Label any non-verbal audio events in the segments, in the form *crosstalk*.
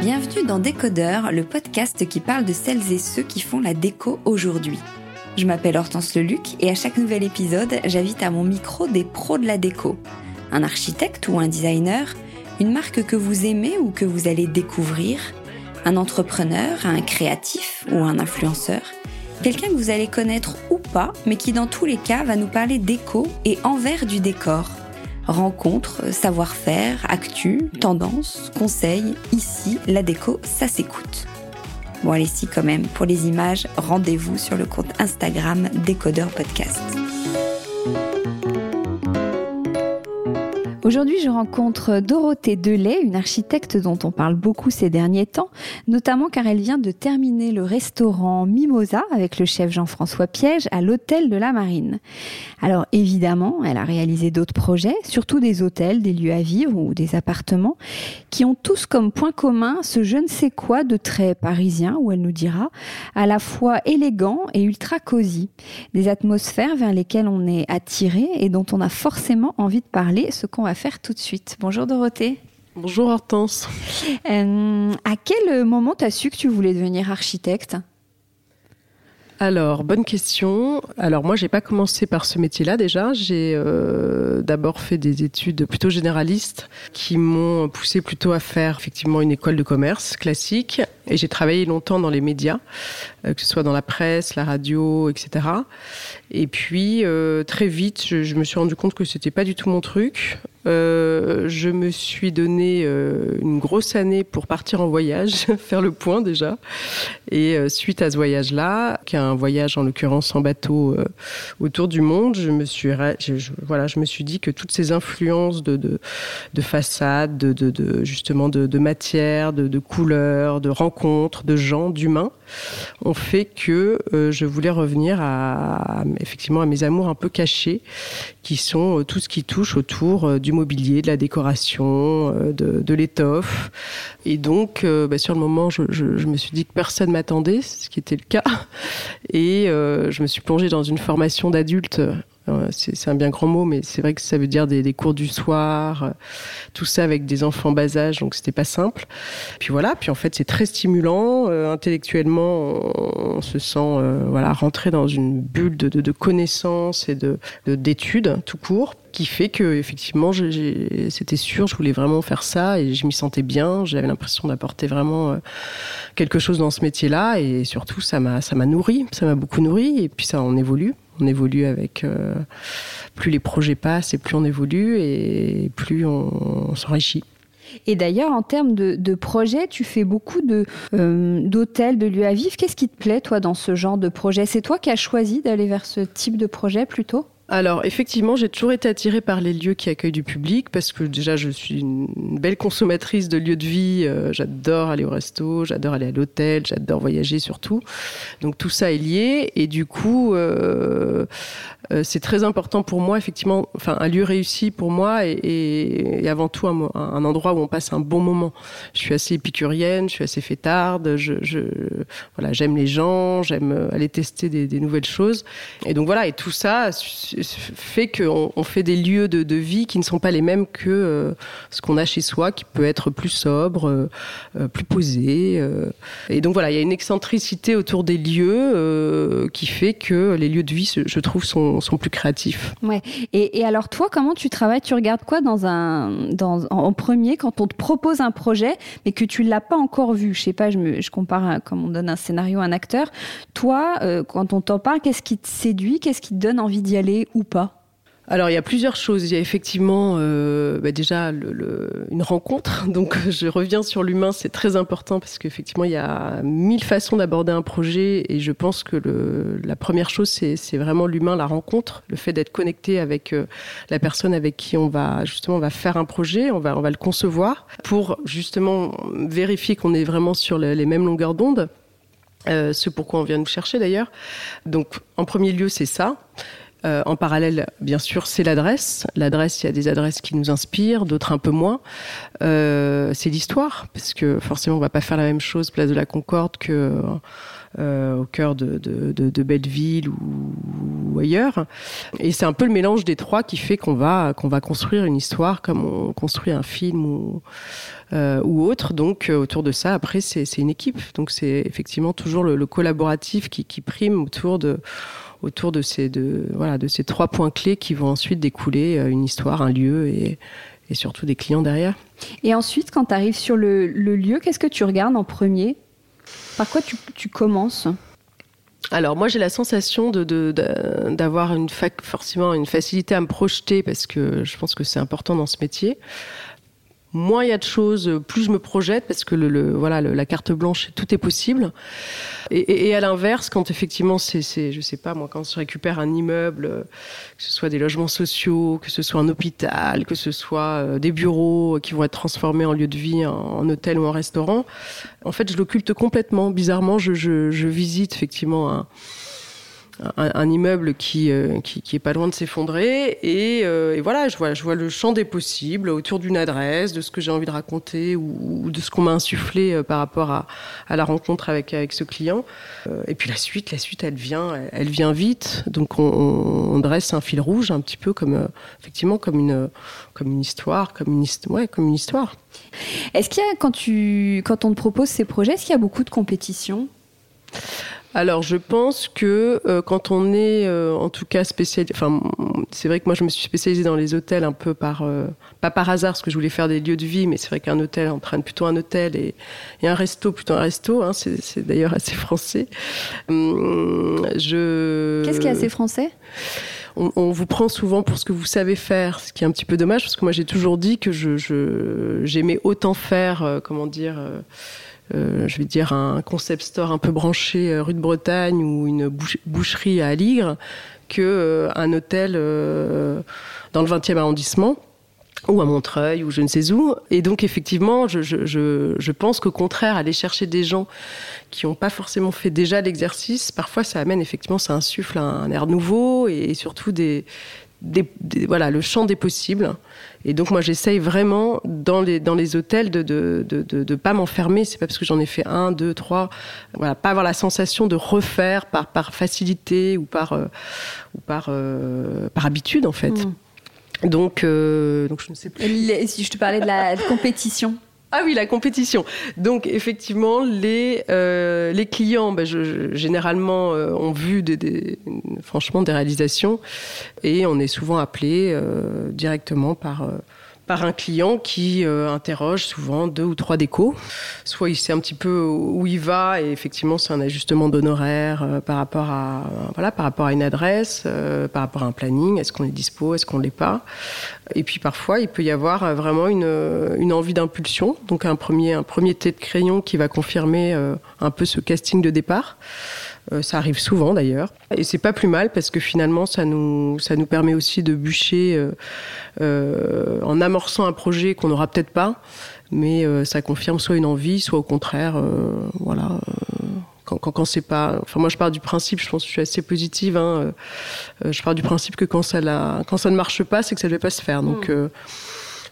Bienvenue dans Décodeur, le podcast qui parle de celles et ceux qui font la déco aujourd'hui. Je m'appelle Hortense Leluc et à chaque nouvel épisode, j'invite à mon micro des pros de la déco. Un architecte ou un designer, une marque que vous aimez ou que vous allez découvrir, un entrepreneur, un créatif ou un influenceur, quelqu'un que vous allez connaître ou pas, mais qui dans tous les cas va nous parler déco et envers du décor. Rencontres, savoir-faire, actu, tendances, conseils, ici, la déco, ça s'écoute. Bon allez si quand même, pour les images, rendez-vous sur le compte Instagram Décodeur Podcast. Aujourd'hui, je rencontre Dorothée Delay, une architecte dont on parle beaucoup ces derniers temps, notamment car elle vient de terminer le restaurant Mimosa avec le chef Jean-François Piège à l'hôtel de la Marine. Alors évidemment, elle a réalisé d'autres projets, surtout des hôtels, des lieux à vivre ou des appartements, qui ont tous comme point commun ce je ne sais quoi de très parisien, où elle nous dira, à la fois élégant et ultra cosy. Des atmosphères vers lesquelles on est attiré et dont on a forcément envie de parler, ce qu'on va faire tout de suite. Bonjour Dorothée. Bonjour Hortense. Euh, à quel moment tu as su que tu voulais devenir architecte? Alors, bonne question. Alors moi, j'ai pas commencé par ce métier-là déjà. J'ai euh, d'abord fait des études plutôt généralistes qui m'ont poussé plutôt à faire effectivement une école de commerce classique. Et j'ai travaillé longtemps dans les médias, euh, que ce soit dans la presse, la radio, etc. Et puis euh, très vite, je, me suis rendu compte que c'était pas du tout mon truc. Euh, je me suis donné une grosse année pour partir en voyage, *laughs* faire le point déjà. Et suite à ce voyage-là, qui est un voyage en l'occurrence en bateau autour du monde, je me suis, voilà, je me suis dit que toutes ces influences de, de, de façade, de, de, justement de, matière, de, de couleurs, de de gens, d'humains, ont fait que je voulais revenir à, effectivement à mes amours un peu cachés, qui sont tout ce qui touche autour du du mobilier, de la décoration, euh, de, l'étoffe. Et donc, euh, bah, sur le moment, je, me suis dit que personne m'attendait, ce qui était le cas. Et euh, je me suis plongée dans une formation d'adulte c'est un bien grand mot, mais c'est vrai que ça veut dire des, cours du soir, tout ça avec des enfants bas âge, donc c'était pas simple. Puis voilà, puis en fait c'est très stimulant, euh, intellectuellement on, se sent euh, voilà rentré dans une bulle de, connaissances et de d'études tout court qui fait que effectivement c'était sûr je voulais vraiment faire ça et je m'y sentais bien j'avais l'impression d'apporter vraiment euh, quelque chose dans ce métier là et surtout ça m'a ça m'a nourri ça m'a beaucoup nourri et puis ça en évolue on évolue avec euh, plus les projets passent et plus on évolue et plus on, s'enrichit. Et d'ailleurs, en termes de, de projets, tu fais beaucoup de euh, d'hôtels, de lieux à vivre. Qu'est-ce qui te plaît, toi, dans ce genre de projet? C'est toi qui as choisi d'aller vers ce type de projet plutôt? Alors effectivement, j'ai toujours été attirée par les lieux qui accueillent du public parce que déjà je suis une belle consommatrice de lieux de vie. Euh, j'adore aller au resto, j'adore aller à l'hôtel, j'adore voyager surtout. Donc tout ça est lié et du coup euh, c'est très important pour moi effectivement. Enfin un lieu réussi pour moi et, et, et avant tout un, un, endroit où on passe un bon moment. Je suis assez épicurienne, je suis assez fêtarde. Je, je voilà j'aime les gens, j'aime aller tester des, des nouvelles choses et donc voilà et tout ça fait qu'on on fait des lieux de, de, vie qui ne sont pas les mêmes que euh, ce qu'on a chez soi, qui peut être plus sobre, euh, euh plus posé. Euh. Et donc voilà, il y a une excentricité autour des lieux euh, qui fait que les lieux de vie, je trouve, sont, sont plus créatifs. Ouais. Et, alors toi, comment tu travailles? Tu regardes quoi dans un, dans, en premier quand on te propose un projet, mais que tu l'as pas encore vu? Je sais pas, je, me, je compare comme on donne un scénario à un acteur. Toi, quand on t'en parle, qu'est-ce qui te séduit? Qu'est-ce qui te donne envie d'y aller ou pas? Alors il y a plusieurs choses. Il y a effectivement euh, bah déjà le, le, une rencontre. *laughs* Donc je reviens sur l'humain, c'est très important parce qu'effectivement il y a mille façons d'aborder un projet et je pense que le, la première chose c'est vraiment l'humain, la rencontre, le fait d'être connecté avec euh, la personne avec qui on va justement on va faire un projet, on va on va le concevoir pour justement vérifier qu'on est vraiment sur les, mêmes longueurs d'onde. Euh, ce pourquoi on vient nous chercher d'ailleurs. Donc en premier lieu c'est ça. Euh, en parallèle, bien sûr, c'est l'adresse. L'adresse, il y a des adresses qui nous inspirent, d'autres un peu moins. Euh, c'est l'histoire, parce que forcément, on va pas faire la même chose place de la Concorde que au cœur de, de, de, Belleville ou, ailleurs. Et c'est un peu le mélange des trois qui fait qu'on va qu'on va construire une histoire comme on construit un film ou ou autre. Donc autour de ça, après c'est une équipe. Donc c'est effectivement toujours le, collaboratif qui, qui prime autour de autour de ces, de, voilà, de ces trois points clés qui vont ensuite découler euh, une histoire, un lieu et, et surtout des clients derrière. Et ensuite, quand tu arrives sur le, le lieu, qu'est-ce que tu regardes en premier? Par quoi tu, tu commences? Alors moi j'ai la sensation de, d'avoir une forcément une facilité à me projeter parce que je pense que c'est important dans ce métier moins il y a de choses, plus je me projette parce que le, voilà la carte blanche, tout est possible. Et, à l'inverse, quand effectivement c'est, je sais pas moi, quand je récupère un immeuble, que ce soit des logements sociaux, que ce soit un hôpital, que ce soit euh, des bureaux qui vont être transformés en lieu de vie, en, hôtel ou en restaurant, en fait je l'occulte complètement. Bizarrement, je, je, je visite effectivement un un, immeuble qui, euh, qui, qui est pas loin de s'effondrer. Et, euh, et, voilà je vois je vois le champ des possibles autour d'une adresse de ce que j'ai envie de raconter ou, de ce qu'on m'a insufflé euh, par rapport à, à, la rencontre avec avec ce client. Et puis la suite la suite elle vient elle, vient vite. Donc on, dresse un fil rouge un petit peu comme effectivement comme une comme une histoire comme une comme une histoire. Est-ce qu'il y a quand tu quand on te propose ces projets est-ce qu'il y a beaucoup de compétition? Alors, je pense que euh, quand on est, euh, en tout cas, spécialisé, enfin, c'est vrai que moi, je me suis spécialisée dans les hôtels un peu par, euh, pas par hasard, parce que je voulais faire des lieux de vie, mais c'est vrai qu'un hôtel entraîne plutôt un hôtel et, et un resto plutôt un resto. Hein, c'est d'ailleurs assez français. Hum, je. Qu'est-ce qui est assez français? On, on, vous prend souvent pour ce que vous savez faire, ce qui est un petit peu dommage, parce que moi, j'ai toujours dit que je j'aimais autant faire, comment dire euh, je vais dire, un concept store un peu branché euh, rue de Bretagne ou une boucherie à Aligre que euh, un hôtel dans le 20e arrondissement ou à Montreuil ou je ne sais où. Et donc effectivement, je, pense qu'au contraire, aller chercher des gens qui n'ont pas forcément fait déjà l'exercice, parfois ça amène effectivement, ça insuffle un, un air nouveau et surtout des, des, voilà, le champ des possibles. Et donc moi j'essaye vraiment dans les, dans les hôtels de de, de, de, de pas m'enfermer. C'est pas parce que j'en ai fait un, deux, trois, voilà, pas avoir la sensation de refaire par, par facilité ou par, euh, ou par, euh, par habitude en fait. Mmh. Donc, euh, donc je ne sais plus. Si je te parlais de la compétition. Ah oui, la compétition. Donc effectivement, les euh, les clients, ben, généralement, euh, ont vu des, des, franchement des réalisations et on est souvent appelé euh, directement par euh, par un client qui euh, interroge souvent deux ou trois décos. Soit il sait un petit peu où il va et effectivement c'est un ajustement d'honoraires euh, par rapport à voilà par rapport à une adresse, euh, par rapport à un planning. Est-ce qu'on est dispo, est-ce qu'on l'est pas? Et puis parfois il peut y avoir euh, vraiment une, euh, une envie d'impulsion, donc un premier un premier tête de crayon qui va confirmer euh, un peu ce casting de départ. Euh, ça arrive souvent d'ailleurs. Et c'est pas plus mal parce que finalement, ça nous, ça nous permet aussi de bûcher euh, euh, en amorçant un projet qu'on n'aura peut-être pas, mais euh, ça confirme soit une envie, soit au contraire, euh, voilà. Euh, quand, quand, quand c'est pas, enfin moi je pars du principe, je pense que je suis assez positive. Hein, euh, je pars du principe que quand ça, la, quand ça ne marche pas, c'est que ça ne devait pas se faire. Donc mmh.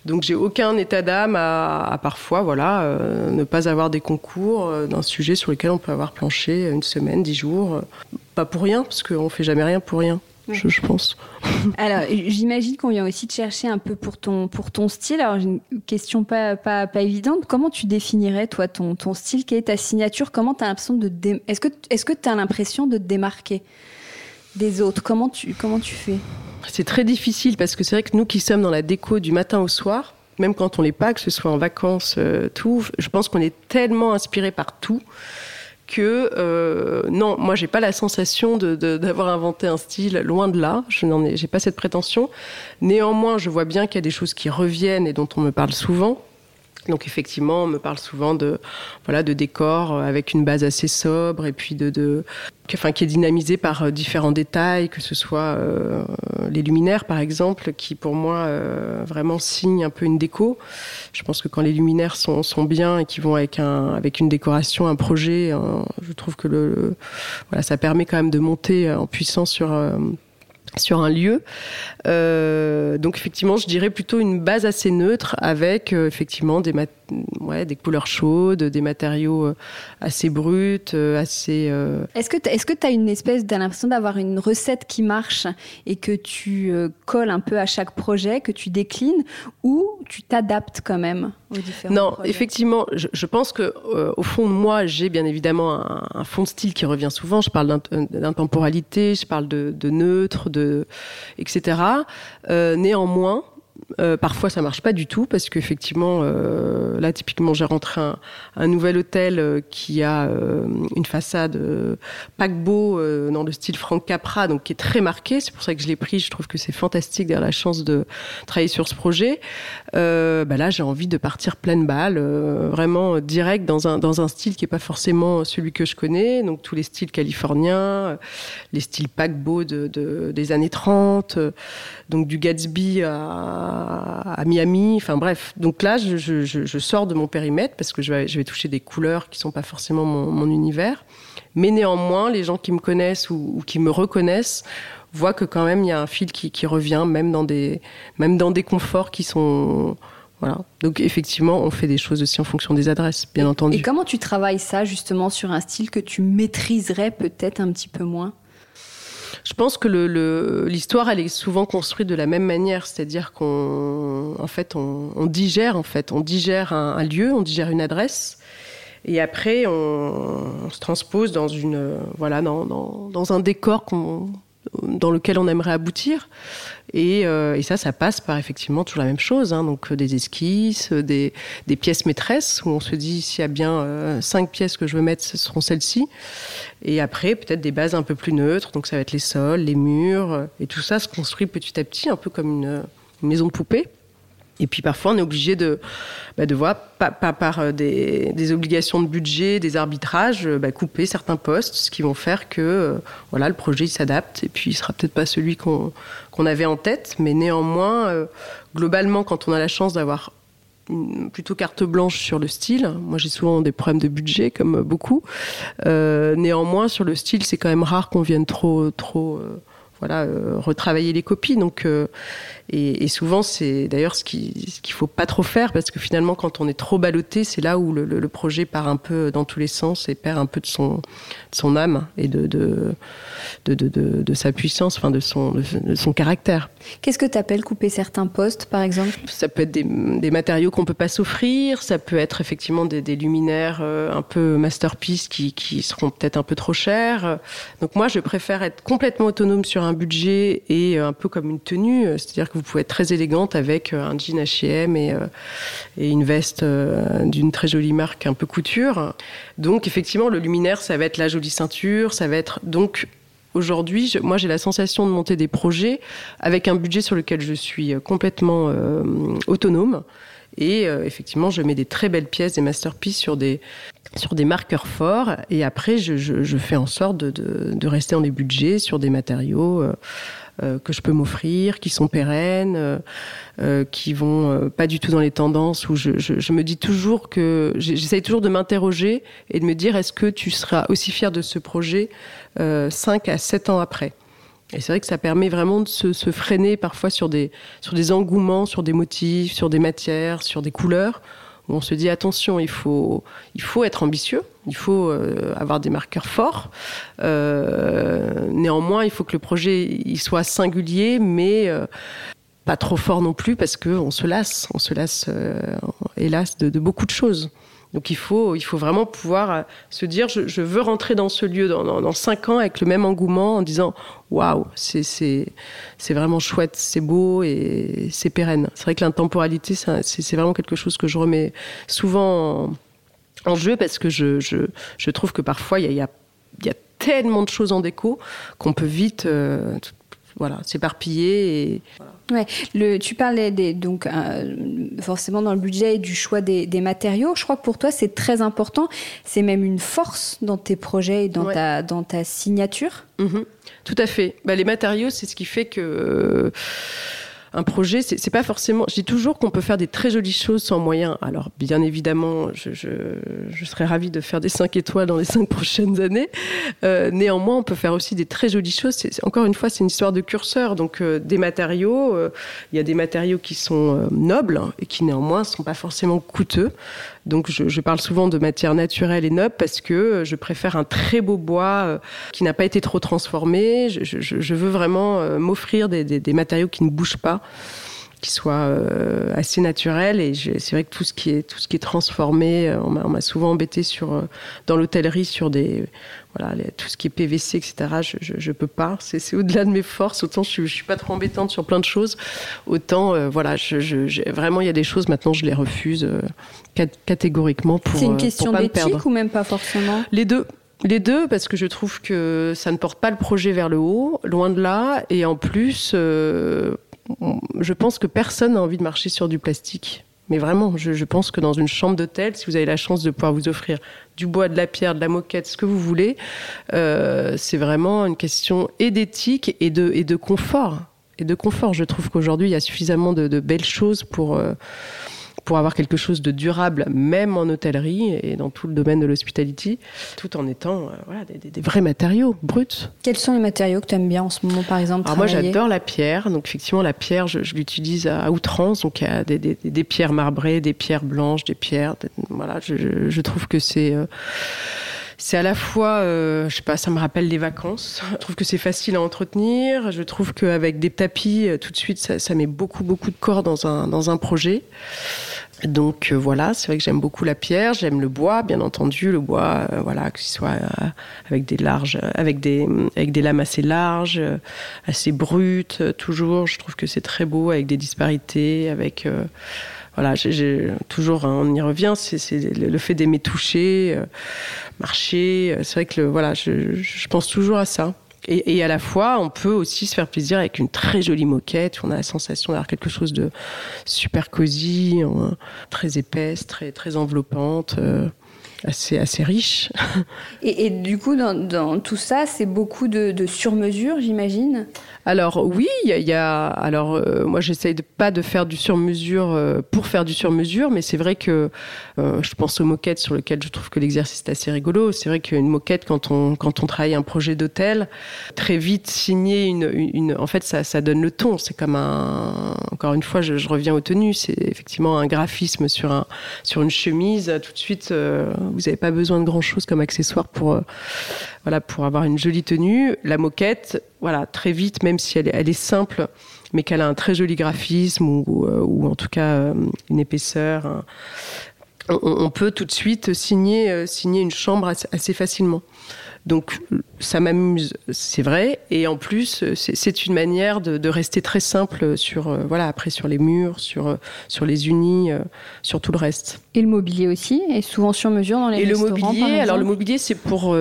Donc j'ai aucun état d'âme à, à, parfois voilà euh, ne pas avoir des concours euh, d'un sujet sur lequel on peut avoir planché une semaine, dix jours, euh, pas pour rien parce qu'on fait jamais rien pour rien. Je, je pense. *laughs* Alors, j'imagine qu'on vient aussi te chercher un peu pour ton, pour ton style. Alors, j'ai une question pas, pas, pas évidente. Comment tu définirais, toi, ton, ton style? Quelle est ta signature? Comment tu as l'impression de. Est-ce que tu est as l'impression de te démarquer des autres? Comment tu, comment tu fais? C'est très difficile parce que c'est vrai que nous qui sommes dans la déco du matin au soir, même quand on n'est pas, que ce soit en vacances, euh, tout, je pense qu'on est tellement inspiré par tout que euh, non, moi j'ai pas la sensation d'avoir inventé un style, loin de là, je n'en ai, pas cette prétention. Néanmoins, je vois bien qu'il y a des choses qui reviennent et dont on me parle souvent. Donc effectivement, on me parle souvent de voilà de décors euh, avec une base assez sobre et puis de, de enfin qui est dynamisé par euh, différents détails, que ce soit euh, les luminaires par exemple, qui pour moi vraiment signent un peu une déco. Je pense que quand les luminaires sont, sont bien et qui vont avec un avec une décoration, un projet, je trouve que le, voilà ça permet quand même de monter en puissance sur sur un lieu. Euh, donc effectivement, je dirais plutôt une base assez neutre avec euh, effectivement des, des couleurs chaudes, des matériaux assez bruts, assez. Est-ce que est-ce que tu as une espèce d'impression d'avoir une recette qui marche et que tu colles un peu à chaque projet, que tu déclines, ou tu t'adaptes quand même? Aux différents Non, effectivement, je, pense que au fond de moi, j'ai bien évidemment un, un, fond de style qui revient souvent. Je parle d'intemporalité, je parle de, de neutre, de etc. néanmoins, euh, parfois, ça marche pas du tout parce qu'effectivement, euh, là, typiquement, j'ai rentré un, un, nouvel hôtel euh, qui a euh, une façade paquebot dans le style Franck Capra, donc qui est très marqué. C'est pour ça que je l'ai pris. Je trouve que c'est fantastique d'avoir la chance de travailler sur ce projet. Bah là, j'ai envie de partir pleine balle, vraiment direct dans un dans un style qui est pas forcément celui que je connais. Donc tous les styles californiens, les styles paquebot de, des années 30, donc du Gatsby à à, Miami. Enfin bref, donc là, je, je, je, sors de mon périmètre parce que je vais, je vais toucher des couleurs qui sont pas forcément mon, mon, univers. Mais néanmoins, les gens qui me connaissent ou, ou, qui me reconnaissent voient que quand même il y a un fil qui, qui revient, même dans des, même dans des conforts qui sont voilà. Donc effectivement, on fait des choses aussi en fonction des adresses, bien entendu. Et comment tu travailles ça justement sur un style que tu maîtriserais peut-être un petit peu moins? Je pense que l'histoire, le, elle est souvent construite de la même manière, c'est-à-dire qu'on, fait, on, digère, en fait, on digère un, lieu, on digère une adresse, et après, on, se transpose dans une, voilà, dans un décor qu'on dans lequel on aimerait aboutir. Et, euh, et, ça, ça passe par effectivement toujours la même chose. Hein, donc des esquisses, des, des, pièces maîtresses où on se dit s'il y a bien euh, cinq pièces que je veux mettre, ce seront celles-ci. Et après, peut-être des bases un peu plus neutres. Donc ça va être les sols, les murs. Et tout ça se construit petit à petit, un peu comme une, une maison de poupée. Et puis parfois, on est obligé de, bah, de voir, pas, pas par euh, des, des, obligations de budget, des arbitrages, euh, bah, couper certains postes, ce qui vont faire que euh, voilà, le projet s'adapte. Et puis, il sera peut-être pas celui qu'on qu'on avait en tête, mais néanmoins, euh, globalement, quand on a la chance d'avoir plutôt carte blanche sur le style. Moi, j'ai souvent des problèmes de budget, comme beaucoup. Euh, néanmoins, sur le style, c'est quand même rare qu'on vienne trop, trop, voilà, retravailler les copies. Donc, et, et, souvent, c'est d'ailleurs ce qu'il ce qu'il faut pas trop faire parce que finalement, quand on est trop ballotté, c'est là où le, le, le, projet part un peu dans tous les sens et perd un peu de son, de son âme et de, de, de, de, sa puissance, enfin de son, de, son caractère. Qu'est-ce que tu appelles couper certains postes, par exemple? Ça peut être des, des matériaux qu'on peut pas s'offrir, ça peut être effectivement des, des luminaires euh, un peu masterpiece qui, qui seront peut-être un peu trop chers. Donc moi, je préfère être complètement autonome sur un budget et un peu comme une tenue, c'est-à-dire que vous pouvez être très élégante avec euh, un jean H&M et, une veste euh, d'une très jolie marque un peu couture. Donc effectivement, le luminaire, ça va être la jolie ceinture, ça va être donc aujourd'hui, moi j'ai la sensation de monter des projets avec un budget sur lequel je suis complètement autonome. Et effectivement, je mets des très belles pièces, des masterpieces sur des, sur des marqueurs forts. Et après, je, fais en sorte de, de, rester dans des budgets sur des matériaux que je peux m'offrir, qui sont pérennes, euh, euh, qui vont euh, pas du tout dans les tendances, où je, me dis toujours que j'essaye toujours de m'interroger et de me dire est-ce que tu seras aussi fier de ce projet euh, 5 à 7 ans après? Et c'est vrai que ça permet vraiment de se, se, freiner parfois sur des, sur des engouements, sur des motifs, sur des matières, sur des couleurs, on se dit attention, il faut, être ambitieux, il faut euh, avoir des marqueurs forts. Euh, néanmoins, il faut que le projet il soit singulier, mais euh, pas trop fort non plus, parce qu'on se lasse, on se lasse, hélas, de beaucoup de choses. Donc il faut, il faut vraiment pouvoir euh, se dire je, veux rentrer dans ce lieu dans, cinq ans avec le même engouement en disant waouh, c'est vraiment chouette, c'est beau et c'est pérenne. C'est vrai que l'intemporalité, c'est vraiment quelque chose que je remets souvent en, jeu parce que je, je, je trouve que parfois il y a, y, a, y a tellement de choses en déco qu'on peut vite euh, voilà, s'éparpiller et voilà. Ouais, le, tu parlais des, donc euh, forcément dans le budget et du choix des, des, matériaux. Je crois que pour toi c'est très important. C'est même une force dans tes projets et dans ouais. ta dans ta signature. Mmh, tout à fait. Bah, les matériaux, c'est ce qui fait que un projet, c'est pas forcément. Je dis toujours qu'on peut faire des très jolies choses sans moyens. Alors, bien évidemment, je, je, serais ravie de faire des 5 étoiles dans les 5 prochaines années. Euh, néanmoins, on peut faire aussi des très jolies choses. Encore une fois, c'est une histoire de curseur. Donc, euh, des matériaux, euh, il y a des matériaux qui sont nobles et qui néanmoins ne sont pas forcément coûteux. Donc, je, parle souvent de matières naturelles et nobles parce que je préfère un très beau bois qui n'a pas été trop transformé. Je, veux vraiment m'offrir des, des matériaux qui ne bougent pas qui soit euh, assez naturel et c'est vrai que tout ce qui est tout ce qui est transformé euh, on m'a souvent embêté sur euh, dans l'hôtellerie sur des voilà tout ce qui est PVC etc je, je, peux pas. C'est au-delà de mes forces. Autant je, je, suis pas trop embêtante sur plein de choses autant voilà je, vraiment il y a des choses maintenant je les refuse catégoriquement pour c'est une question d'éthique ou même pas forcément? Les deux. Les deux, parce que je trouve que ça ne porte pas le projet vers le haut, loin de là, et en plus, je pense que personne n'a envie de marcher sur du plastique. Mais vraiment, je, pense que dans une chambre d'hôtel, si vous avez la chance de pouvoir vous offrir du bois, de la pierre, de la moquette, ce que vous voulez, euh, c'est vraiment une question et d'éthique et de, confort. Et de confort, je trouve qu'aujourd'hui, il y a suffisamment de, belles choses pour... Euh, pour avoir quelque chose de durable, même en hôtellerie et dans tout le domaine de l'hospitality, tout en étant euh, voilà, des, vrais matériaux bruts. Quels sont les matériaux que tu aimes bien en ce moment, par exemple Alors moi, j'adore la pierre. Donc effectivement, la pierre, je, l'utilise à outrance. Donc il y a des, pierres marbrées, des pierres blanches, des pierres. Voilà, je, trouve que c'est euh, c'est à la fois, euh, je sais pas, ça me rappelle les vacances. Je trouve que c'est facile à entretenir. Je trouve qu'avec des tapis, tout de suite, ça, ça, met beaucoup, beaucoup de corps dans un, dans un projet. Donc euh, voilà, c'est vrai que j'aime beaucoup la pierre, j'aime le bois, bien entendu, le bois, euh, voilà, que ce soit euh, avec des larges, avec des avec des lames assez larges, assez brutes, toujours. Je trouve que c'est très beau avec des disparités, avec voilà, j'ai toujours, hein, on y revient, c'est le fait d'aimer toucher, marcher. C'est vrai que voilà, je, pense toujours à ça. Et, à la fois, on peut aussi se faire plaisir avec une très jolie moquette. On a la sensation d'avoir quelque chose de super cosy, très épaisse, très, très enveloppante. Euh, assez, assez riche. *laughs* Et, du coup, dans, tout ça, c'est beaucoup de, de sur-mesure, j'imagine? Alors oui, il y, a. Alors euh, moi, j'essaye de pas de faire du sur-mesure euh, pour faire du sur-mesure, mais c'est vrai que euh, je pense aux moquettes sur lesquelles je trouve que l'exercice est assez rigolo. C'est vrai qu'une moquette, quand on quand on travaille un projet d'hôtel, très vite signer une, une, en fait, ça, ça donne le ton. C'est comme un. Encore une fois, je, je reviens aux tenues. C'est effectivement un graphisme sur un sur une chemise. Tout de suite, vous n'avez pas besoin de grand chose comme accessoire pour voilà, pour avoir une jolie tenue. La moquette, voilà, très vite, même si elle est, simple, mais qu'elle a un très joli graphisme ou, euh, en tout cas euh, une épaisseur. on, peut tout de suite signer, euh, signer une chambre assez, facilement. Donc ça m'amuse, c'est vrai, et en plus c'est une manière de, de, rester très simple sur voilà après sur les murs, sur sur les unis, sur tout le reste. Et le mobilier aussi est souvent sur mesure dans les et restaurants. Et le mobilier, alors le mobilier c'est pour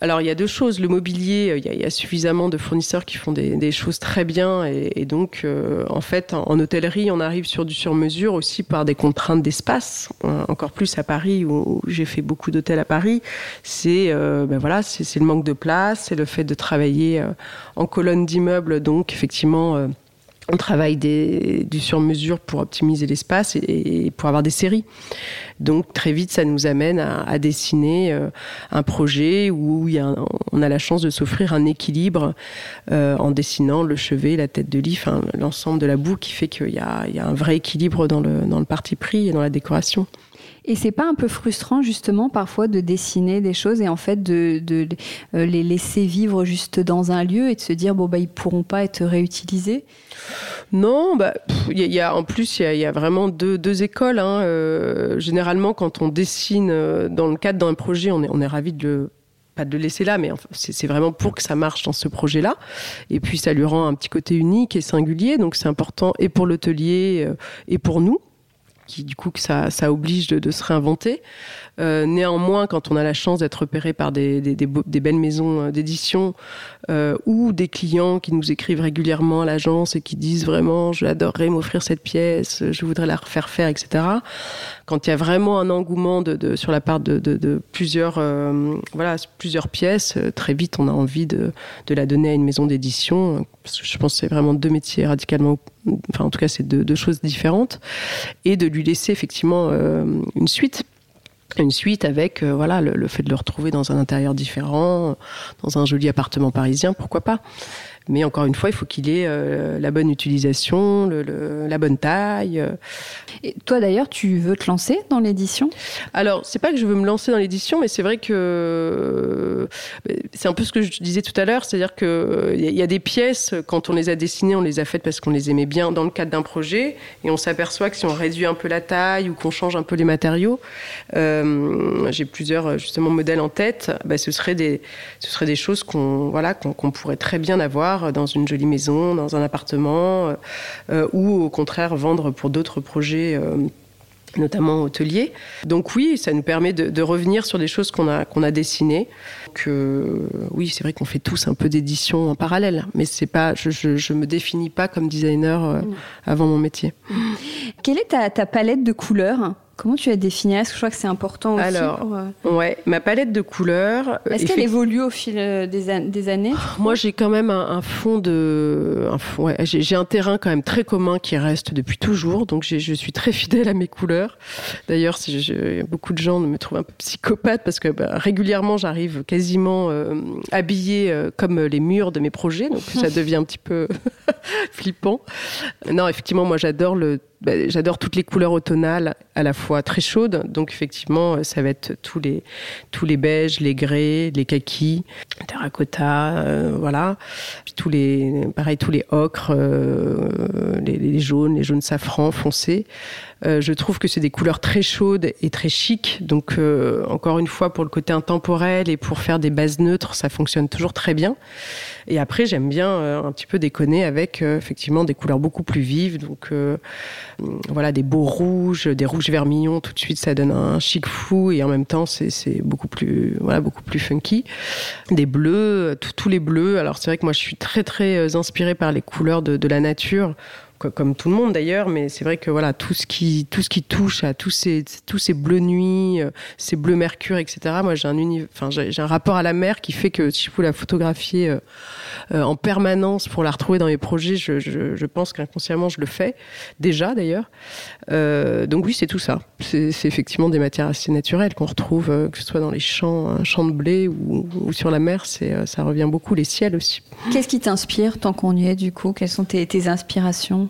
alors il y a deux choses. Le mobilier, euh, il y a, suffisamment de fournisseurs qui font des, choses très bien et, donc euh, en fait en, hôtellerie on arrive sur du sur-mesure aussi par des contraintes d'espace. Euh, encore plus à Paris où, j'ai fait beaucoup d'hôtels à Paris, c'est ben voilà c'est le manque de place, c'est le fait de travailler en colonne d'immeubles donc effectivement on travaille des, du sur-mesure pour optimiser l'espace et, pour avoir des séries. Donc très vite, ça nous amène à, dessiner euh, un projet où il y a on a la chance de s'offrir un équilibre euh, en dessinant le chevet, la tête de lit, l'ensemble de la boue qui fait qu'il y, y a, un vrai équilibre dans le, dans le parti pris et dans la décoration. Et c'est pas un peu frustrant justement parfois de dessiner des choses et en fait de, euh, les laisser vivre juste dans un lieu et de se dire bon bah ils pourront pas être réutilisés? Non, bah il y, a en plus il y, a vraiment deux, deux écoles. Hein. Euh, généralement quand on dessine euh, dans le cadre d'un projet, on est on est ravi de le pas de le laisser là, mais c'est vraiment pour que ça marche dans ce projet-là. Et puis ça lui rend un petit côté unique et singulier, donc c'est important et pour l'hôtelier et pour nous qui du coup que ça, ça oblige de, de se réinventer. Euh, néanmoins, quand on a la chance d'être repéré par des, des, des, belles maisons euh, d'édition euh, ou des clients qui nous écrivent régulièrement à l'agence et qui disent vraiment j'adorerais m'offrir cette pièce, je voudrais la refaire faire, etc. Quand il y a vraiment un engouement de, de sur la part de, de plusieurs euh, voilà plusieurs pièces, euh, très vite on a envie de, la donner à une maison d'édition. Je pense que c'est vraiment deux métiers radicalement enfin en tout cas c'est deux, choses différentes, et de lui laisser effectivement une suite une suite avec voilà le, fait de le retrouver dans un intérieur différent, dans un joli appartement parisien, pourquoi pas. Mais encore une fois, il faut qu'il ait euh, la bonne utilisation, le, la bonne taille. Euh. Et toi d'ailleurs, tu veux te lancer dans l'édition? Alors, c'est pas que je veux me lancer dans l'édition, mais c'est vrai que euh, c'est un peu ce que je disais tout à l'heure, c'est-à-dire qu'il y, y a des pièces, quand on les a dessinées, on les a faites parce qu'on les aimait bien dans le cadre d'un projet, et on s'aperçoit que si on réduit un peu la taille ou qu'on change un peu les matériaux, j'ai plusieurs justement modèles en tête, bah, ce seraient des, ce seraient des choses qu'on voilà, qu'on pourrait très bien avoir dans une jolie maison, dans un appartement, euh, euh, ou au contraire vendre pour d'autres projets euh, notamment hôteliers. Donc oui, ça nous permet de, revenir sur des choses qu'on a, qu'on a dessinées. Que, oui, c'est vrai qu'on fait tous un peu d'édition en parallèle, mais c'est pas, je, ne me définis pas comme designer avant mon métier. Quelle est ta, ta palette de couleurs? Comment tu as défini Est-ce que je crois que c'est important aussi Alors, euh, ouais, ma palette de couleurs. Euh, Est-ce qu'elle évolue au fil euh, des, des années? Moi, j'ai quand même un, fond de, ouais, j'ai un terrain quand même très commun qui reste depuis toujours, donc je suis très fidèle à mes couleurs. D'ailleurs, beaucoup de gens me trouvent un peu psychopathe parce que bah, régulièrement, j'arrive quasiment habillée comme les murs de mes projets, donc ça *laughs* devient un petit peu *laughs* flippant. Non, effectivement, moi, j'adore le bah, j'adore toutes les couleurs automnales à la fois très chaudes. Donc effectivement, euh, ça va être tous les tous les beiges, les grès, les kakis, terracotta, euh, voilà. Tous les pareil tous les ocres, euh, les, les, jaunes, les jaunes safran foncés. Euh, je trouve que c'est des couleurs très chaudes et très chic. Donc, euh, encore une fois, pour le côté intemporel et pour faire des bases neutres, ça fonctionne toujours très bien. Et après, j'aime bien euh, un petit peu déconner avec effectivement des couleurs beaucoup plus vives. Donc, voilà, des beaux rouges, des rouges vermillons. Tout de suite, ça donne un chic fou et en même temps, c'est beaucoup plus, voilà, beaucoup plus funky. Des bleus, tous les bleus. Alors, c'est vrai que moi, je suis très, très inspirée par les couleurs de, de la nature comme tout le monde d'ailleurs, mais c'est vrai que voilà tout ce qui tout ce qui touche à tous ces tous ces bleus nuits, euh, ces bleus mercure, etc. Moi j'ai un enfin j'ai un rapport à la mer qui fait que si je pouvais la photographier euh, euh, en permanence pour la retrouver dans mes projets, je, je, je pense qu'inconsciemment je le fais déjà d'ailleurs. donc oui c'est tout ça. C'est effectivement des matières assez naturelles qu'on retrouve que ce soit dans les champs, un champ de blé ou, ou sur la mer, c'est ça revient beaucoup les ciels aussi. Qu'est-ce qui t'inspire tant qu'on y est du coup? Quelles sont tes, tes inspirations?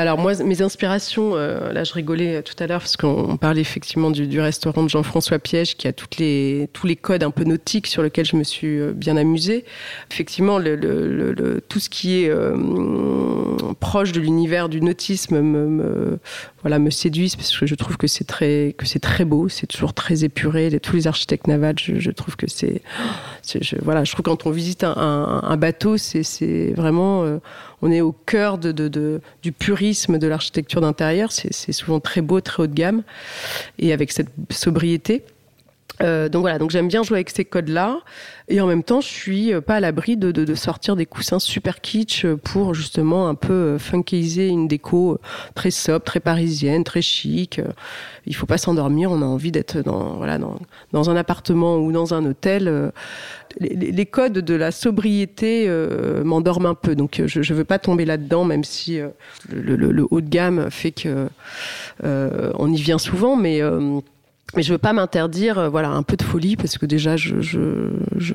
alors moi, mes inspirations, euh, là je rigolais tout à l'heure parce qu'on parlait effectivement du, restaurant de Jean-François Piège qui a toutes les, tous les codes un peu nautiques sur lesquels je me suis euh, bien amusée. Effectivement, tout ce qui est euh, proche de l'univers du nautisme me, voilà, me séduit parce que je trouve que c'est très, très beau, c'est toujours très épuré. tous les architectes navals, je, trouve que c'est, je, voilà, je trouve que quand on visite un, bateau, c'est vraiment on est au cœur de, du purisme de l'architecture d'intérieur. C'est souvent très beau, très haut de gamme, et avec cette sobriété. Euh, donc voilà, donc j'aime bien jouer avec ces codes-là, et en même temps, je suis euh, pas à l'abri de, de, sortir des coussins super kitsch pour justement un peu euh, funkiser une déco très sobre, très parisienne, très chic. Il faut pas s'endormir, on a envie d'être dans voilà dans, dans, un appartement ou dans un hôtel. Les, les codes de la sobriété m'endorment un peu, donc je, je veux pas tomber là-dedans, même si le, le, le, haut de gamme fait que on y vient souvent, mais mais je veux pas m'interdire, euh, voilà, un peu de folie parce que déjà, je, je, je,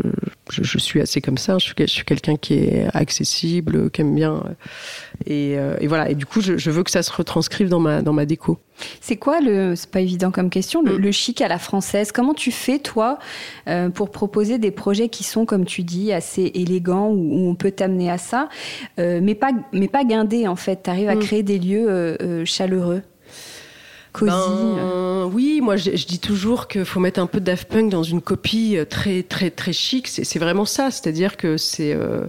je, suis assez comme ça. Je suis, je suis quelqu'un qui est accessible, qui aime bien. Euh, et, euh, et, voilà. Et du coup, je, je, veux que ça se retranscrive dans ma, dans ma déco. C'est quoi le, c'est pas évident comme question, le, le, chic à la française? Comment tu fais, toi, euh, pour proposer des projets qui sont, comme tu dis, assez élégants, où, où on peut t'amener à ça, euh, mais pas, mais pas guindés, en fait? Tu arrives à mm. créer des lieux chaleureux? Ben, oui, moi je, dis toujours qu'il faut mettre un peu de Daft Punk dans une copie euh, très très très chic. C'est vraiment ça, c'est-à-dire que c'est euh,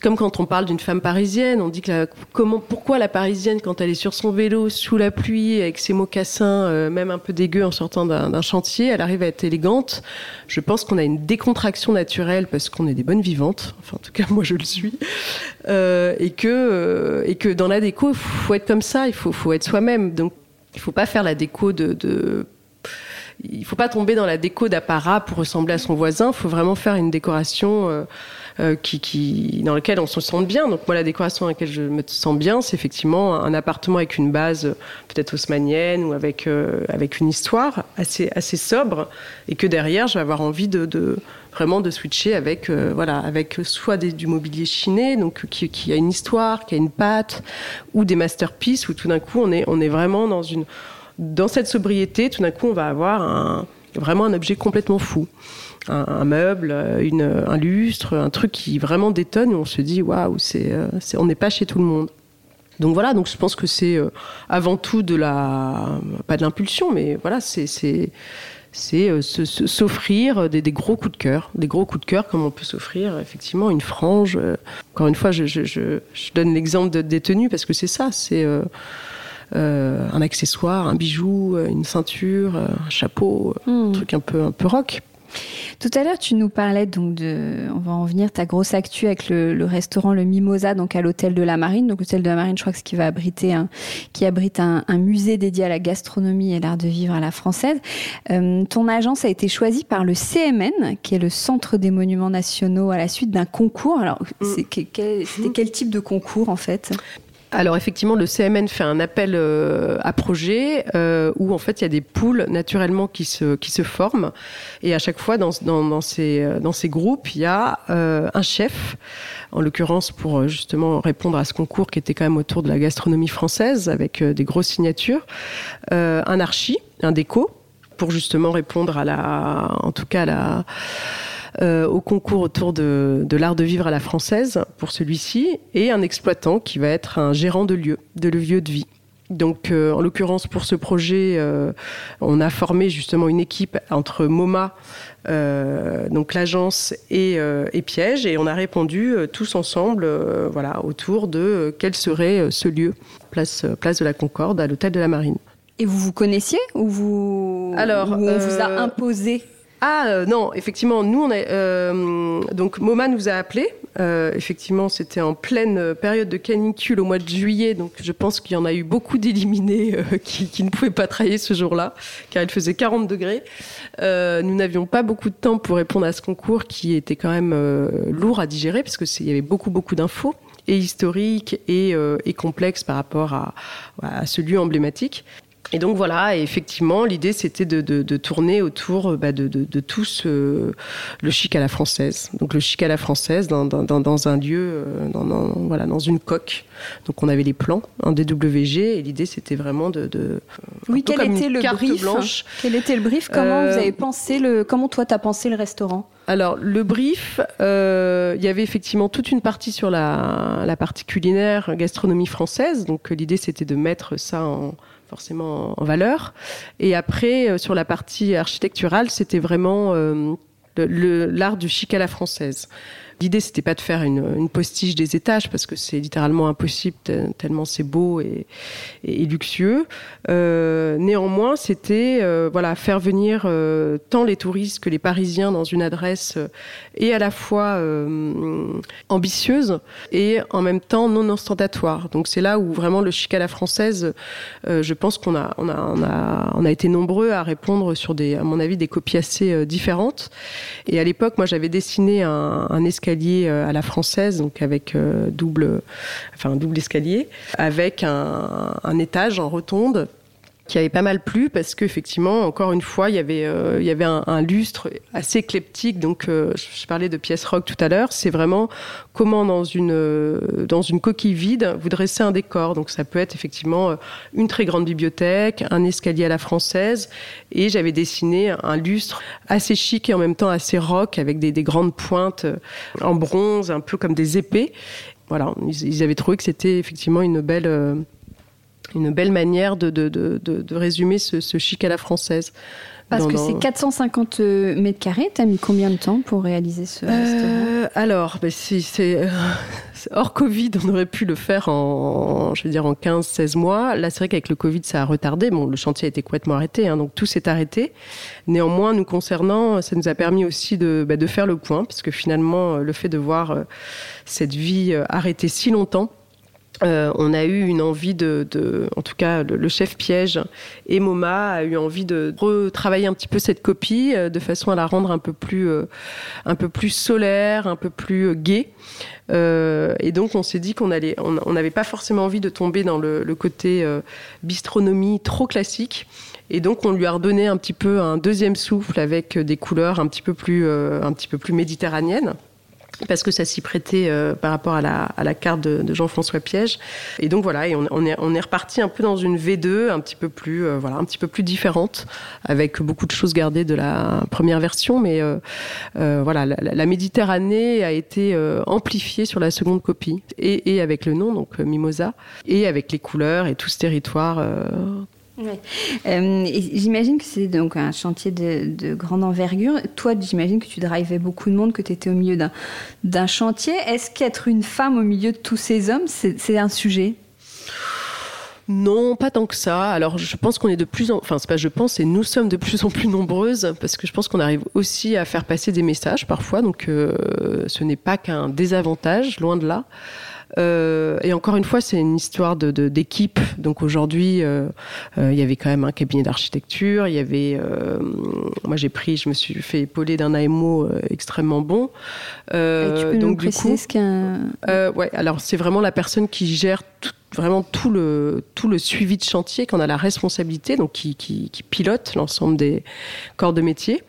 comme quand on parle d'une femme parisienne, on dit que la, comment, pourquoi la parisienne, quand elle est sur son vélo, sous la pluie, avec ses mocassins, euh, même un peu dégueux en sortant d'un chantier, elle arrive à être élégante. Je pense qu'on a une décontraction naturelle parce qu'on est des bonnes vivantes. Enfin, en tout cas, *laughs* moi, je le suis. Euh, et que, euh, et que dans la déco, il faut être comme ça, il faut, faut être soi-même. Donc, il faut pas faire la déco de, il faut pas tomber dans la déco d'apparat pour ressembler à son voisin. Il faut vraiment faire une décoration euh, euh, dans laquelle on se sente bien. Donc moi, la décoration dans laquelle je me sens bien, c'est effectivement un appartement avec une base peut-être haussmannienne ou avec euh, avec une histoire assez assez sobre, et que derrière, je vais avoir envie de, vraiment de switcher avec voilà avec soit du mobilier chiné, donc qui, qui a une histoire, qui a une patte, ou des masterpieces où tout d'un coup on est on est vraiment dans une dans cette sobriété, tout d'un coup, on va avoir un, vraiment un objet complètement fou. Un, meuble, une, un lustre, un truc qui vraiment détonne et on se dit waouh, c'est, c'est, on n'est pas chez tout le monde. Donc voilà, donc je pense que c'est euh, avant tout de la, pas de l'impulsion, mais voilà, c'est, c'est, euh, s'offrir des, gros coups de cœur, des gros coups de cœur comme on peut s'offrir effectivement une frange. Euh, encore une fois, je, donne l'exemple de, des tenues parce que c'est ça, c'est euh, euh, un accessoire, un bijou, euh, une ceinture, euh, un chapeau, mmh. un truc un peu, un peu rock. Tout à l'heure, tu nous parlais donc de, on va en venir, ta grosse actu avec le, le restaurant Le Mimosa, donc à l'hôtel de la Marine. Donc l'hôtel de la Marine, je crois que ce qui va abriter un, qui abrite un, un, musée dédié à la gastronomie et l'art de vivre à la française. Euh, ton agence a été choisie par le CMN, qui est le Centre des Monuments Nationaux, à la suite d'un concours. Alors, mmh. c'était quel, quel type de concours en fait? Alors effectivement, le CMN fait un appel euh, à projet euh, où en fait il y a des poules naturellement qui se qui se forment. Et à chaque fois dans dans, ces dans ces groupes il y a euh, un chef en l'occurrence pour justement répondre à ce concours qui était quand même autour de la gastronomie française avec euh, des grosses signatures, euh, un archi, un déco pour justement répondre à la en tout cas la euh, au concours autour de, de l'art de vivre à la française pour celui-ci, et un exploitant qui va être un gérant de lieu, de lieu de vie. Donc, euh, en l'occurrence, pour ce projet, euh, on a formé justement une équipe entre MoMA, euh, donc l'agence et, et, Piège, et on a répondu tous ensemble, voilà, autour de quel serait ce lieu, place, place de la Concorde, à l'hôtel de la Marine. Et vous vous connaissiez ou vous Alors, ou on vous a imposé? Ah euh, non, effectivement, nous on euh, donc MoMA nous a appelé. Euh, effectivement, c'était en pleine période de canicule au mois de juillet, donc je pense qu'il y en a eu beaucoup d'éliminés euh, *laughs* qui, ne pouvaient pas travailler ce jour-là, car il faisait 40 degrés. Euh, nous n'avions pas beaucoup de temps pour répondre à ce concours qui était quand même euh, lourd à digérer parce que il y avait beaucoup beaucoup d'infos et historiques et, et complexes par rapport à, à ce lieu emblématique. Et donc voilà, et effectivement, l'idée c'était de, de, de, tourner autour bah, de, de, tout ce, le chic à la française. Donc le chic à la française dans, dans, dans un lieu, dans, dans, voilà, dans une coque. Donc on avait les plans en DWG et l'idée c'était vraiment de, oui quel était le brief blanche. quel était le brief comment euh, vous avez pensé le comment toi t'as pensé le restaurant? Alors le brief euh, il y avait effectivement toute une partie sur la, la partie culinaire gastronomie française donc l'idée c'était de mettre ça en forcément en valeur. Et après, euh, sur la partie architecturale, c'était vraiment euh, l'art du chic à la française. L'idée, c'était pas de faire une, postiche des étages parce que c'est littéralement impossible tellement c'est beau et, luxueux. Euh, néanmoins, c'était euh, voilà faire venir euh, tant les touristes que les Parisiens dans une adresse et à la fois ambitieuse et en même temps non ostentatoire. Donc c'est là où vraiment le chic à la française, je pense qu'on a on a on a on a été nombreux à répondre sur des à mon avis des copies assez différentes. Et à l'époque, moi j'avais dessiné un, un escalier escalier à la française, donc avec euh, double, enfin double escalier, avec un, un étage en rotonde qui avait pas mal plu parce qu'effectivement, encore une fois, il y avait, euh, il y avait un, lustre assez éclectique. Donc, euh, je parlais de pièces rock tout à l'heure. C'est vraiment comment dans une, euh, dans une coquille vide, vous dressez un décor. Donc, ça peut être effectivement une très grande bibliothèque, un escalier à la française. Et j'avais dessiné un lustre assez chic et en même temps assez rock avec des, des grandes pointes en bronze, un peu comme des épées. Voilà, ils, avaient trouvé que c'était effectivement une belle une belle manière de, de, de, de résumer ce, ce, chic à la française. Parce dans, que c'est 450 mètres carrés, tu as mis combien de temps pour réaliser ce euh, restaurant Alors, ben si c'est euh, *laughs* hors Covid, on aurait pu le faire en, je veux dire, en 15-16 mois. Là, c'est vrai qu'avec le Covid, ça a retardé. Bon, le chantier a été complètement arrêté, hein, donc tout s'est arrêté. Néanmoins, nous concernant, ça nous a permis aussi de, ben, de faire le point, parce que finalement, le fait de voir cette vie arrêtée si longtemps, euh, on a eu une envie de, en tout cas, le, chef piège et MoMA a eu envie de retravailler un petit peu cette copie euh, de façon à la rendre un peu plus, euh, un peu plus solaire, un peu plus gaie. et donc, on s'est dit qu'on allait, on n'avait pas forcément envie de tomber dans le, le côté bistronomie trop classique. Et donc, on lui a redonné un petit peu un deuxième souffle avec des couleurs un petit peu plus, un petit peu plus méditerranéennes parce que ça s'y prêtait euh, par rapport à la, à la carte de, Jean-François Piège. Et donc voilà, et on, on, est, on est reparti un peu dans une V2 un petit peu plus, euh, voilà, un petit peu plus différente, avec beaucoup de choses gardées de la première version, mais euh, voilà, la, la, Méditerranée a été amplifiée sur la seconde copie, et, et, avec le nom, donc Mimosa, et avec les couleurs et tout ce territoire euh, j'imagine que c'est donc un chantier de, grande envergure. Toi, j'imagine que tu drivais beaucoup de monde, que tu étais au milieu d'un chantier. Est-ce qu'être une femme au milieu de tous ces hommes, c'est un sujet? Non, pas tant que ça. Alors, je pense qu'on est de plus en, enfin, c'est pas je pense, et nous sommes de plus en plus nombreuses parce que je pense qu'on arrive aussi à faire passer des messages parfois. Donc, euh, ce n'est pas qu'un désavantage, loin de là. Euh, et encore une fois, c'est une histoire de, d'équipe. Donc aujourd'hui, euh, euh, il y avait quand même un cabinet d'architecture. Il y avait, moi j'ai pris, je me suis fait épauler d'un AMO extrêmement bon. tu peux donc nous préciser ce qu'un. ouais, alors c'est vraiment la personne qui gère vraiment tout le, tout le suivi de chantier, qu'on a la responsabilité, donc qui, qui, qui pilote l'ensemble des corps de métier.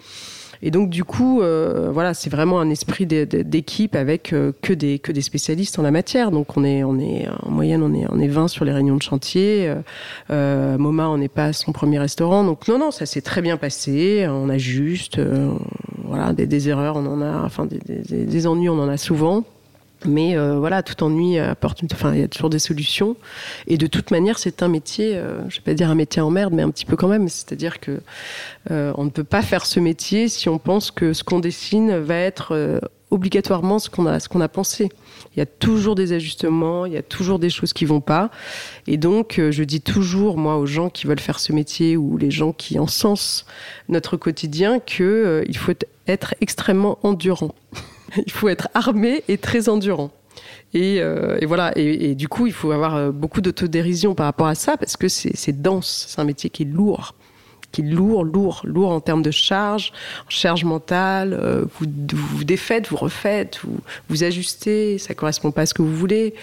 Et donc du coup, euh, voilà, c'est vraiment un esprit d'équipe avec euh, que des que des spécialistes en la matière. Donc on est on est en moyenne on est on est 20 sur les réunions de chantier. Euh, Moma on n'est pas son premier restaurant. Donc non non, ça s'est très bien passé. On a juste voilà des, des, erreurs, on en a, enfin des, des, des ennuis, on en a souvent. Mais euh, voilà, tout ennui apporte, enfin, il y a toujours des solutions. Et de toute manière, c'est un métier, euh, je vais pas dire un métier en merde, mais un petit peu quand même. C'est-à-dire que euh, on ne peut pas faire ce métier si on pense que ce qu'on dessine va être obligatoirement ce qu'on a, ce qu'on a pensé. Il y a toujours des ajustements, il y a toujours des choses qui vont pas. Et donc, je dis toujours, moi, aux gens qui veulent faire ce métier ou les gens qui encensent notre quotidien, que il faut être extrêmement endurant. *laughs* *laughs* il faut être armé et très endurant. Et, euh, voilà. Et, du coup, il faut avoir euh, beaucoup d'autodérision par rapport à ça parce que c'est dense. C'est un métier qui est lourd, qui est lourd, lourd, lourd en termes de charge, charge mentale. Euh, vous, vous défaites, vous refaites, vous, ajustez. Ça correspond pas à ce que vous voulez.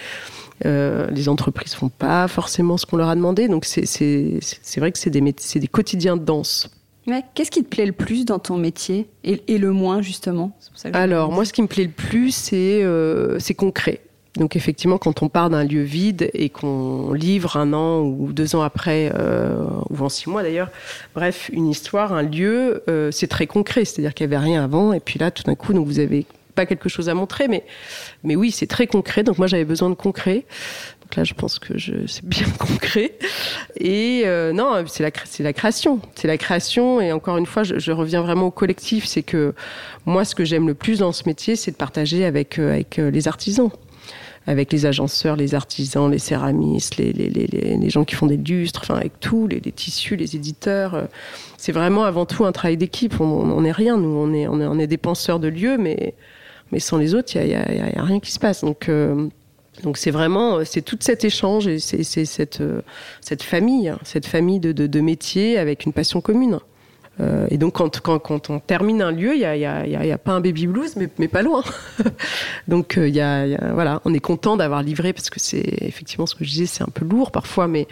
Les entreprises font pas forcément ce qu'on leur a demandé. Donc c'est vrai que c'est des, des quotidiens de Qu'est-ce qui te plaît le plus dans ton métier et, le moins justement? Alors moi, ce qui me plaît le plus, c'est euh, concret. Donc effectivement, quand on part d'un lieu vide et qu'on livre un an ou deux ans après, euh, ou en six mois d'ailleurs, bref, une histoire, un lieu, euh, c'est très concret. C'est-à-dire qu'il n'y avait rien avant, et puis là, tout d'un coup, donc vous avez pas quelque chose à montrer, mais, mais oui, c'est très concret. Donc moi, j'avais besoin de concret. Donc là, je pense que c'est bien *laughs* concret. Et euh, non, c'est la, création. C'est la création. Et encore une fois, je, reviens vraiment au collectif. C'est que moi, ce que j'aime le plus dans ce métier, c'est de partager avec, euh, euh, les artisans avec les agenceurs, les artisans, les céramistes, les, gens qui font des lustres, enfin avec tout, les, tissus, les éditeurs. C'est vraiment avant tout un travail d'équipe. On n'est rien, nous, on est, on des penseurs de lieux, mais, sans les autres, il n'y a, rien qui se passe. Donc, donc c'est vraiment, c'est tout cet échange et c'est cette, euh, cette famille, cette famille de, de, métiers avec une passion commune. Euh, et donc quand, quand, quand, on termine un lieu, il n'y a, y a, y a, pas un baby blues, mais, mais pas loin. *laughs* donc il a, y a, voilà, on est content d'avoir livré parce que c'est effectivement ce que je disais, c'est un peu lourd parfois, mais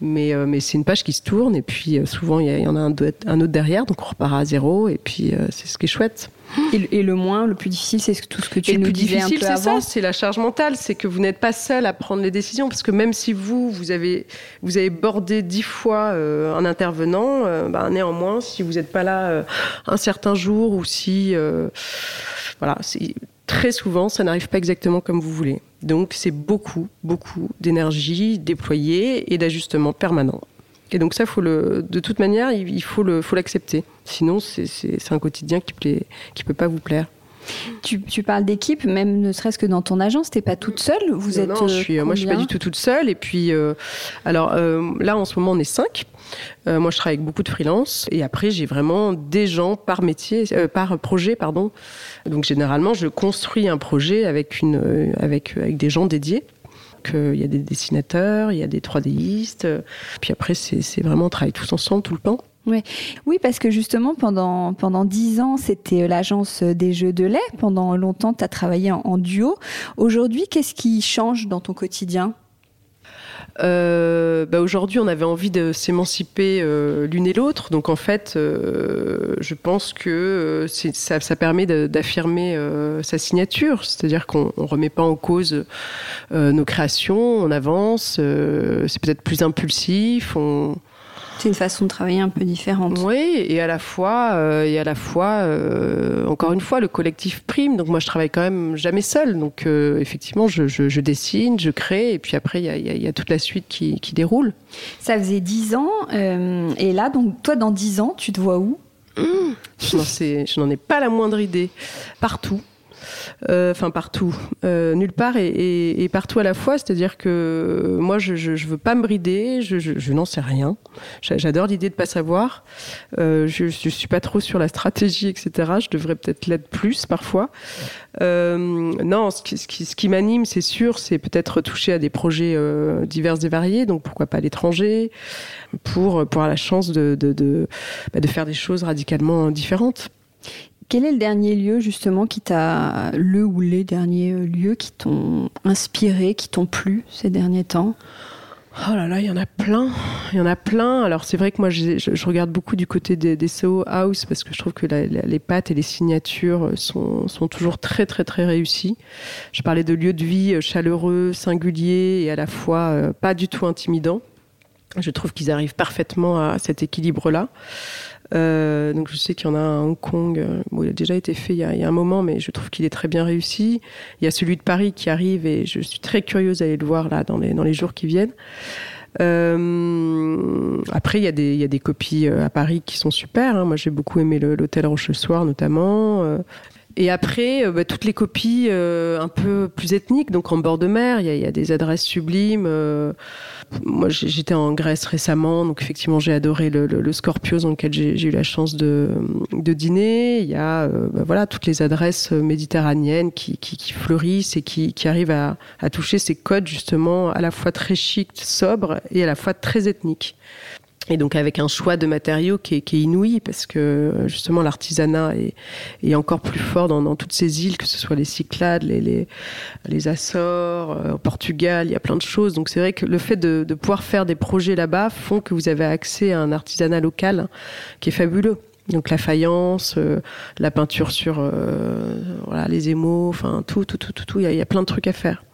mais, euh, mais c'est une page qui se tourne et puis euh, souvent il y, y, en a un, un, autre derrière, donc on repart à zéro et puis euh, c'est ce qui est chouette. Et, et, le moins, le plus difficile, c'est tout ce que tu et nous le plus disais difficile, c'est ça, c'est la charge mentale, c'est que vous n'êtes pas seul à prendre les décisions, parce que même si vous, vous avez, vous avez bordé dix fois un intervenant, bah, néanmoins, si vous n'êtes pas là un certain jour ou si, voilà, très souvent, ça n'arrive pas exactement comme vous voulez. Donc, c'est beaucoup, beaucoup d'énergie déployée et d'ajustement permanent. Et donc ça, de toute manière, il faut l'accepter. Sinon, c'est un quotidien qui plaît, qui peut pas vous plaire. Tu, tu parles d'équipe, même ne serait-ce que dans ton agence, t'es pas toute seule. Vous non, êtes. Non, je suis, moi, je suis pas du tout toute seule. Et puis, euh, alors euh, là, en ce moment, on est cinq. Euh, moi, je travaille avec beaucoup de freelance. Et après, j'ai vraiment des gens par métier, euh, par projet, pardon. Donc, généralement, je construis un projet avec une, avec, avec des gens dédiés il y a des dessinateurs, il y a des 3Distes. Puis après, c'est vraiment on travaille tous ensemble tout le temps. Oui. oui, parce que justement, pendant, pendant 10 ans, c'était l'agence des jeux de lait. Pendant longtemps, tu as travaillé en, duo. Aujourd'hui, qu'est-ce qui change dans ton quotidien? Euh, bah aujourd'hui, on avait envie de s'émanciper euh, l'une et l'autre. Donc, en fait, euh, je pense que ça, permet d'affirmer sa signature. C'est-à-dire qu'on ne remet pas en cause nos créations, on avance, c'est peut-être plus impulsif. C'est une façon de travailler un peu différente. Oui, et à la fois, euh, et à la fois, euh, encore une fois, le collectif prime. Donc moi, je travaille quand même jamais seul. Donc euh, effectivement, je, je, dessine, je crée, et puis après, il y a, y a, toute la suite qui, qui, déroule. Ça faisait dix ans, et là, donc toi, dans dix ans, tu te vois où? Mmh, Je n'en ai pas la moindre idée. Partout. Euh, enfin partout, euh, nulle part et, partout à la fois. C'est-à-dire que moi, je, je, veux pas me brider, je, n'en sais rien. J'adore l'idée de pas savoir. Euh, je, je suis pas trop sur la stratégie, etc. Je devrais peut-être l'être plus parfois. non, ce qui, m'anime, c'est sûr, c'est peut-être toucher à des projets divers et variés. Donc pourquoi pas à l'étranger? Pour, avoir la chance bah, de faire des choses radicalement différentes. Quel est le dernier lieu justement qui t'a, le ou les derniers lieux qui t'ont inspiré, qui t'ont plu ces derniers temps? Oh là là, il y en a plein. Il y en a plein. Alors c'est vrai que moi je, regarde beaucoup du côté des, des Soho House parce que je trouve que les pattes et les signatures sont, sont, toujours très très très réussies. Je parlais de lieux de vie chaleureux, singuliers et à la fois euh, pas du tout intimidants. Je trouve qu'ils arrivent parfaitement à cet équilibre-là. Euh, donc je sais qu'il y en a un à Hong Kong, euh, bon, il a déjà été fait il y a, il y a un moment, mais je trouve qu'il est très bien réussi. Il y a celui de Paris qui arrive et je suis très curieuse d'aller le voir là dans les, dans les jours qui viennent. Euh, après, il y, a des, il y a des copies euh, à Paris qui sont super. Hein. Moi, j'ai beaucoup aimé l'hôtel Rochechouart notamment. Euh, et après, bah, toutes les copies un peu plus ethniques, donc en bord de mer, il y a, des adresses sublimes moi, j'étais en Grèce récemment, donc effectivement, j'ai adoré le, le, Scorpios dans lequel j'ai eu la chance de, dîner. Il y a euh, bah, voilà toutes les adresses méditerranéennes qui, fleurissent et qui, qui arrivent à, à, toucher ces codes justement à la fois très chic, sobre et à la fois très ethniques. Et donc avec un choix de matériaux qui est, qui est inouï parce que justement l'artisanat est, est, encore plus fort dans, dans, toutes ces îles, que ce soit les Cyclades, les, les, les Açores, euh, au Portugal, il y a plein de choses. Donc c'est vrai que le fait de, de pouvoir faire des projets là-bas font que vous avez accès à un artisanat local qui est fabuleux. Donc la faïence, euh, la peinture sur euh, voilà, les émaux, enfin tout, tout, tout, tout, tout. Il y, il y a plein de trucs à faire.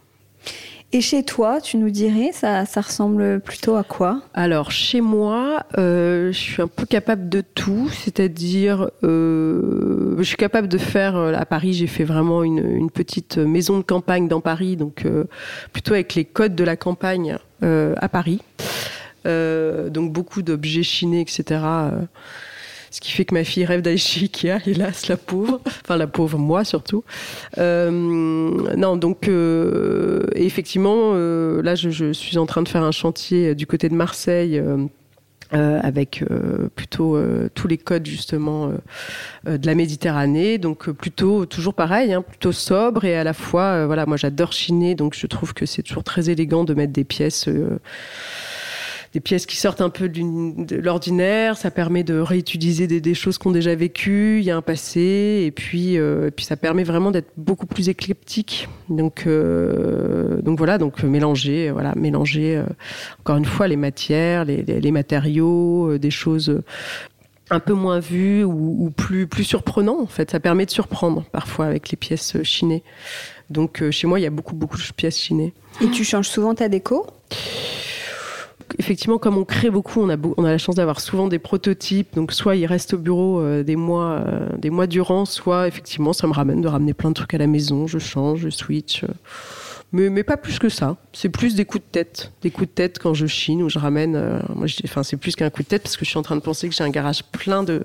Et chez toi, tu nous dirais, ça, ressemble plutôt à quoi? Alors, chez moi, euh, je suis un peu capable de tout, c'est-à-dire, euh, je suis capable de faire, euh, à Paris, j'ai fait vraiment une, petite maison de campagne dans Paris, donc euh, plutôt avec les codes de la campagne à Paris. donc beaucoup d'objets chinés, etc ce qui fait que ma fille rêve d'aller chez Ikea, *laughs* hélas, la pauvre, enfin la pauvre, moi surtout. Euh, non, donc euh, effectivement, euh, là, je, suis en train de faire un chantier du côté de Marseille. Avec plutôt tous les codes justement de la Méditerranée, donc plutôt toujours pareil, hein, plutôt sobre et à la fois, voilà, moi j'adore chiner, donc je trouve que c'est toujours très élégant de mettre des pièces des pièces qui sortent un peu de l'ordinaire. Ça permet de réutiliser des, choses qu'on a déjà vécues. Il y a un passé, et puis, euh, et puis ça permet vraiment d'être beaucoup plus éclectique. Donc, euh, voilà, donc mélanger, voilà, mélanger euh, encore une fois les matières, les, matériaux, euh, des choses un peu moins vues ou, plus plus surprenant en fait. Ça permet de surprendre parfois avec les pièces chinées. Donc euh, chez moi, il y a beaucoup beaucoup de pièces chinées. Et tu changes souvent ta déco? Effectivement, comme on crée beaucoup, on a, on a la chance d'avoir souvent des prototypes. Donc, soit ils restent au bureau euh, des mois, euh, des mois durant, soit effectivement, ça me ramène de ramener plein de trucs à la maison. Je change, je switch. Euh. Mais, mais pas plus que ça. C'est plus des coups de tête. Des coups de tête quand je chine ou je ramène. Euh, moi, enfin, c'est plus qu'un coup de tête parce que je suis en train de penser que j'ai un garage plein de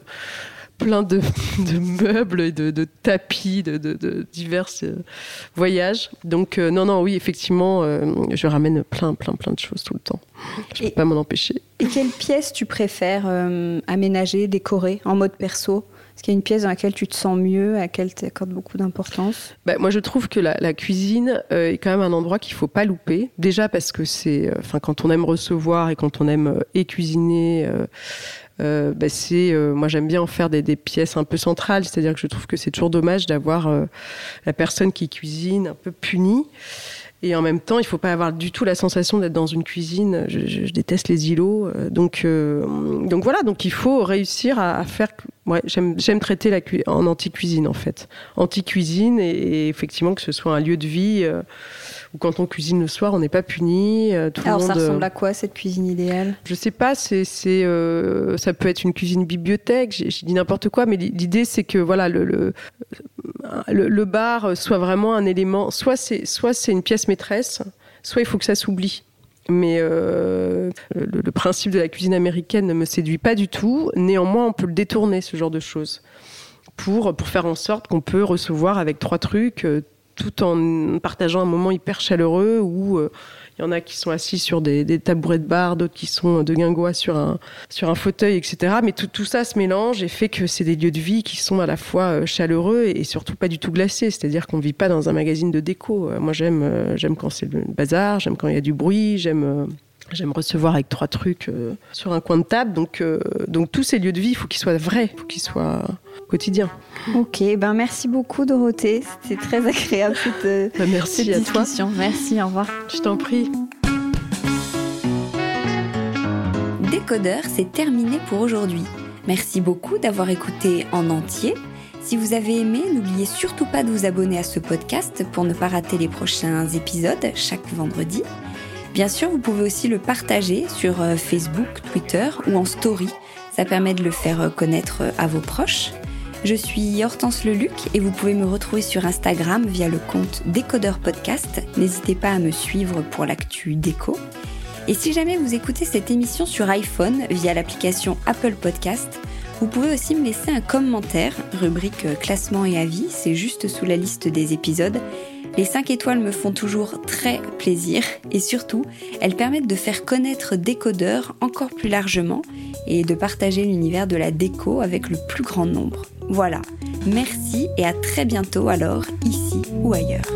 plein de, de meubles et de, de tapis de, de, divers euh, voyages. Donc euh, non, non, oui, effectivement, euh, je ramène plein, plein, plein de choses tout le temps. Je ne peux pas m'en empêcher. Et quelle pièce tu préfères aménager, décorer en mode perso? Est-ce qu'il y a une pièce dans laquelle tu te sens mieux, à laquelle tu accordes beaucoup d'importance? Bah, Moi, je trouve que la, cuisine euh, est quand même un endroit qu'il faut pas louper. Déjà parce que c'est, euh, quand on aime recevoir et quand on aime et cuisiner. Euh, bah, c'est moi j'aime bien en faire des, pièces un peu centrales c'est-à-dire que je trouve que c'est toujours dommage d'avoir la personne qui cuisine un peu punie et en même temps, il faut pas avoir du tout la sensation d'être dans une cuisine. Je, déteste les îlots. Euh, donc, euh, voilà. Donc il faut réussir à faire. Ouais, j'aime traiter la en anti-cuisine en fait. Anti-cuisine et, et, effectivement que ce soit un lieu de vie. Euh, ou quand on cuisine le soir, on n'est pas puni. Euh, tout Alors, le monde, ça ressemble à quoi cette cuisine idéale? Je sais pas. C'est, euh, ça peut être une cuisine bibliothèque. J'ai, dit n'importe quoi, mais l'idée c'est que voilà le, le, le, bar soit vraiment un élément. Soit c'est, soit c'est une pièce maîtresse, soit il faut que ça s'oublie. Mais euh, le, principe de la cuisine américaine ne me séduit pas du tout. Néanmoins, on peut le détourner, ce genre de choses, pour, pour faire en sorte qu'on peut recevoir avec trois trucs euh, tout en partageant un moment hyper chaleureux où il y en a qui sont assis sur des, tabourets de bar, d'autres qui sont de guingois sur un, fauteuil, etc. Mais tout, tout ça se mélange et fait que c'est des lieux de vie qui sont à la fois euh, chaleureux et, surtout pas du tout glacés. C'est-à-dire qu'on vit pas dans un magazine de déco. Euh, moi, j'aime, j'aime quand c'est le bazar, j'aime quand il y a du bruit, j'aime, J'aime recevoir avec trois trucs sur un coin de table. Donc, donc tous ces lieux de vie, il faut qu'ils soient vrais, il faut qu'ils soient quotidien. Ok, ben merci beaucoup Dorothée, c'était très agréable cette, euh, *laughs* ben, merci cette discussion. Merci, au revoir. Je t'en prie. Décodeur, c'est terminé pour aujourd'hui. Merci beaucoup d'avoir écouté en entier. Si vous avez aimé, n'oubliez surtout pas de vous abonner à ce podcast pour ne pas rater les prochains épisodes chaque vendredi. Bien sûr, vous pouvez aussi le partager sur euh, Facebook, Twitter ou en story. Ça permet de le faire connaître à vos proches. Je suis Hortense Leluc et vous pouvez me retrouver sur Instagram via le compte Décodeur Podcast. N'hésitez pas à me suivre pour l'actu déco. Et si jamais vous écoutez cette émission sur iPhone via l'application Apple Podcast, vous pouvez aussi me laisser un commentaire, rubrique classement et avis, c'est juste sous la liste des épisodes. Les 5 étoiles me font toujours très plaisir et surtout, elles permettent de faire connaître Décodeur encore plus largement et de partager l'univers de la déco avec le plus grand nombre. Voilà, merci et à très bientôt alors, ici ou ailleurs.